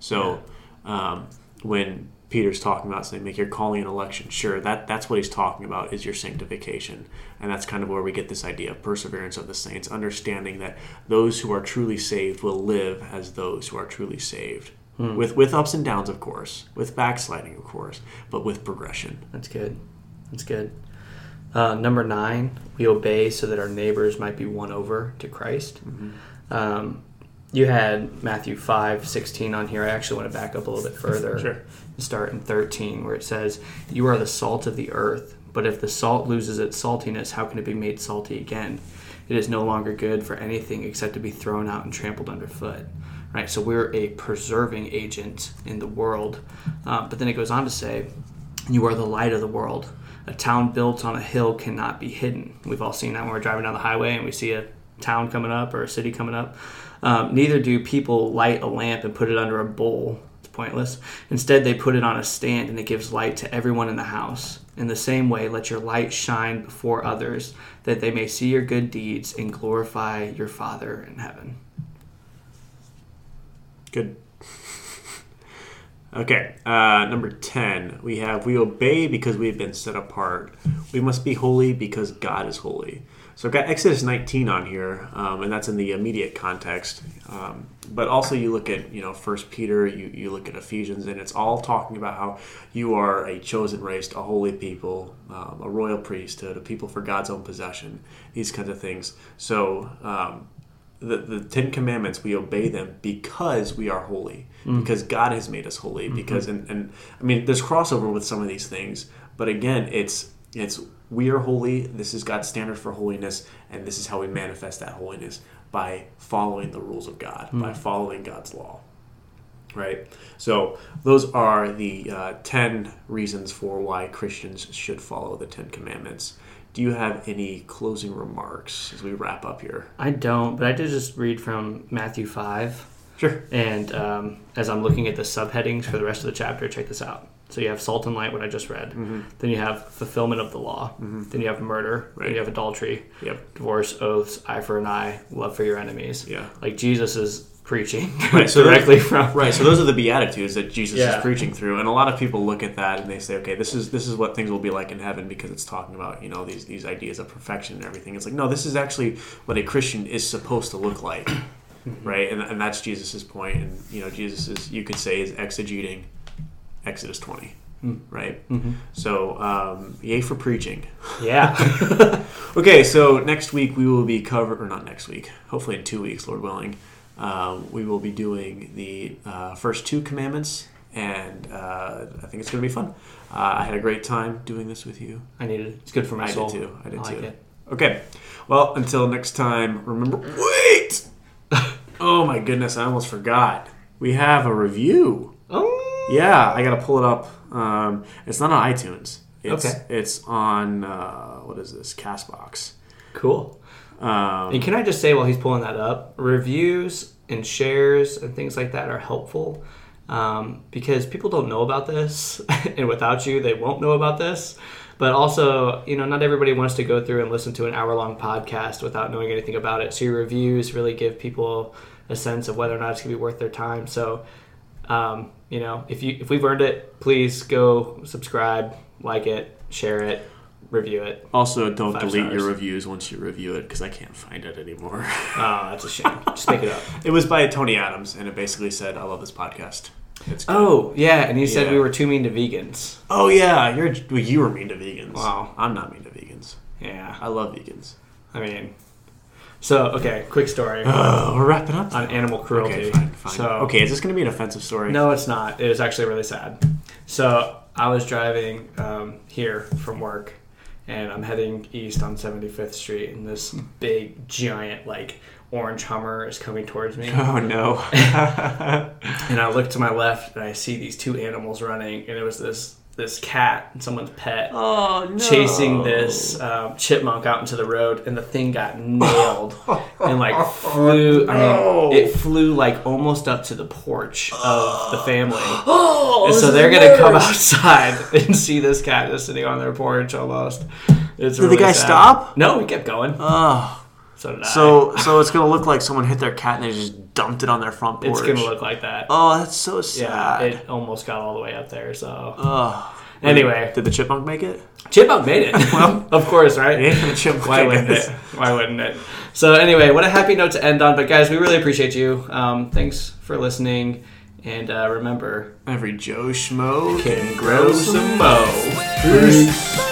So yeah. um, when Peter's talking about saying make your calling and election sure that that's what he's talking about is your sanctification and that's kind of where we get this idea of perseverance of the saints understanding that those who are truly saved will live as those who are truly saved hmm. with with ups and downs of course with backsliding of course but with progression that's good that's good uh, number nine we obey so that our neighbors might be won over to christ mm-hmm. Um, you had Matthew 5, 16 on here. I actually want to back up a little bit further. Sure. and Start in 13, where it says, You are the salt of the earth, but if the salt loses its saltiness, how can it be made salty again? It is no longer good for anything except to be thrown out and trampled underfoot. Right? So we're a preserving agent in the world. Uh, but then it goes on to say, You are the light of the world. A town built on a hill cannot be hidden. We've all seen that when we're driving down the highway and we see a town coming up or a city coming up. Um, neither do people light a lamp and put it under a bowl. It's pointless. Instead, they put it on a stand and it gives light to everyone in the house. In the same way, let your light shine before others, that they may see your good deeds and glorify your Father in heaven. Good. Okay, uh, number 10, we have we obey because we have been set apart. We must be holy because God is holy. So I've got Exodus 19 on here, um, and that's in the immediate context. Um, but also you look at, you know, First Peter, you, you look at Ephesians, and it's all talking about how you are a chosen race, a holy people, um, a royal priesthood, a people for God's own possession, these kinds of things. So um, the, the Ten Commandments, we obey them because we are holy, mm. because God has made us holy. Mm-hmm. Because and, and I mean, there's crossover with some of these things, but again, it's it's we are holy. This is God's standard for holiness, and this is how we manifest that holiness by following the rules of God, by mm. following God's law. Right. So those are the uh, ten reasons for why Christians should follow the Ten Commandments. Do you have any closing remarks as we wrap up here? I don't, but I did just read from Matthew 5. Sure. And um, as I'm looking at the subheadings for the rest of the chapter, check this out. So you have salt and light, what I just read. Mm-hmm. Then you have fulfillment of the law. Then you have murder. Then Right. you have adultery, Yep. divorce, oaths, eye for an eye, love for your enemies. Yeah. Like Jesus is preaching Right, so directly those- from. Right, so those are the beatitudes that Jesus Yeah. is preaching through, and a lot of people look at that and they say, "Okay, this is this is what things will be like in heaven because it's talking about you know these these ideas of perfection and everything." It's like no, this is actually what a Christian is supposed to look like, right? And, and that's Jesus's point, and you know Jesus is you could say is exegeting Exodus twenty, right? So um, yay for preaching. Yeah. Okay, so next week we will be cover or not next week. Hopefully in two weeks, Lord willing, um, we will be doing the uh, first two commandments, and uh, I think it's going to be fun. Uh, I had a great time doing this with you. I need it. It's good for my I soul. I did too. I did like too. it. Okay, well until next time, remember. Wait. oh my goodness, I almost forgot. We have a review. Oh. Yeah, I gotta pull it up. Um, it's not on iTunes. It's, Okay. It's on uh, what is this? Castbox. Cool. Um, And can I just say while he's pulling that up, reviews and shares and things like that are helpful um, because people don't know about this, and without you, they won't know about this. But also, you know, not everybody wants to go through and listen to an hour-long podcast without knowing anything about it. So your reviews really give people a sense of whether or not it's gonna be worth their time. So, um, you know, if you if we've earned it, please go subscribe, like it, share it, review it. Also, don't Five delete stars. your reviews once you review it because I can't find it anymore. Oh, that's a shame. Just make it up. it was by Tony Adams, and it basically said, "I love this podcast." It's good. Oh, yeah, and you said Yeah. we were too mean to vegans. oh yeah, you're well, you were mean to vegans. Wow. I'm not mean to vegans. Yeah, I love vegans. I mean, so okay, quick story Oh, we're wrapping up. on animal cruelty. Okay, fine, fine. So okay, is this going to be an offensive story? no, it's not. It was actually really sad. So I was driving um, here from work, and I'm heading east on 75th Street, and this big giant like orange Hummer is coming towards me. Oh no. and I look to my left and I see these two animals running, and it was this this cat and someone's pet oh no. chasing this um, chipmunk out into the road, and the thing got nailed and like flew. I mean, it flew like almost up to the porch of the family, and so they're gonna come outside and see this cat just sitting on their porch almost. It's Did the guy sad. stop? No, we kept going. Oh. So. So so it's going to look like someone hit their cat and they just dumped it on their front porch. it's gonna look like that. Oh, that's so yeah, sad. it almost got all the way up there. So oh. anyway, Did the chipmunk make it? Chipmunk made it. well, of course, right? Yeah, chipmunk Why wouldn't it? Why wouldn't it? So anyway, what a happy note to end on. But guys, we really appreciate you. Um, thanks for listening, and uh, remember, Every Joe Schmo can grow some mo. Peace.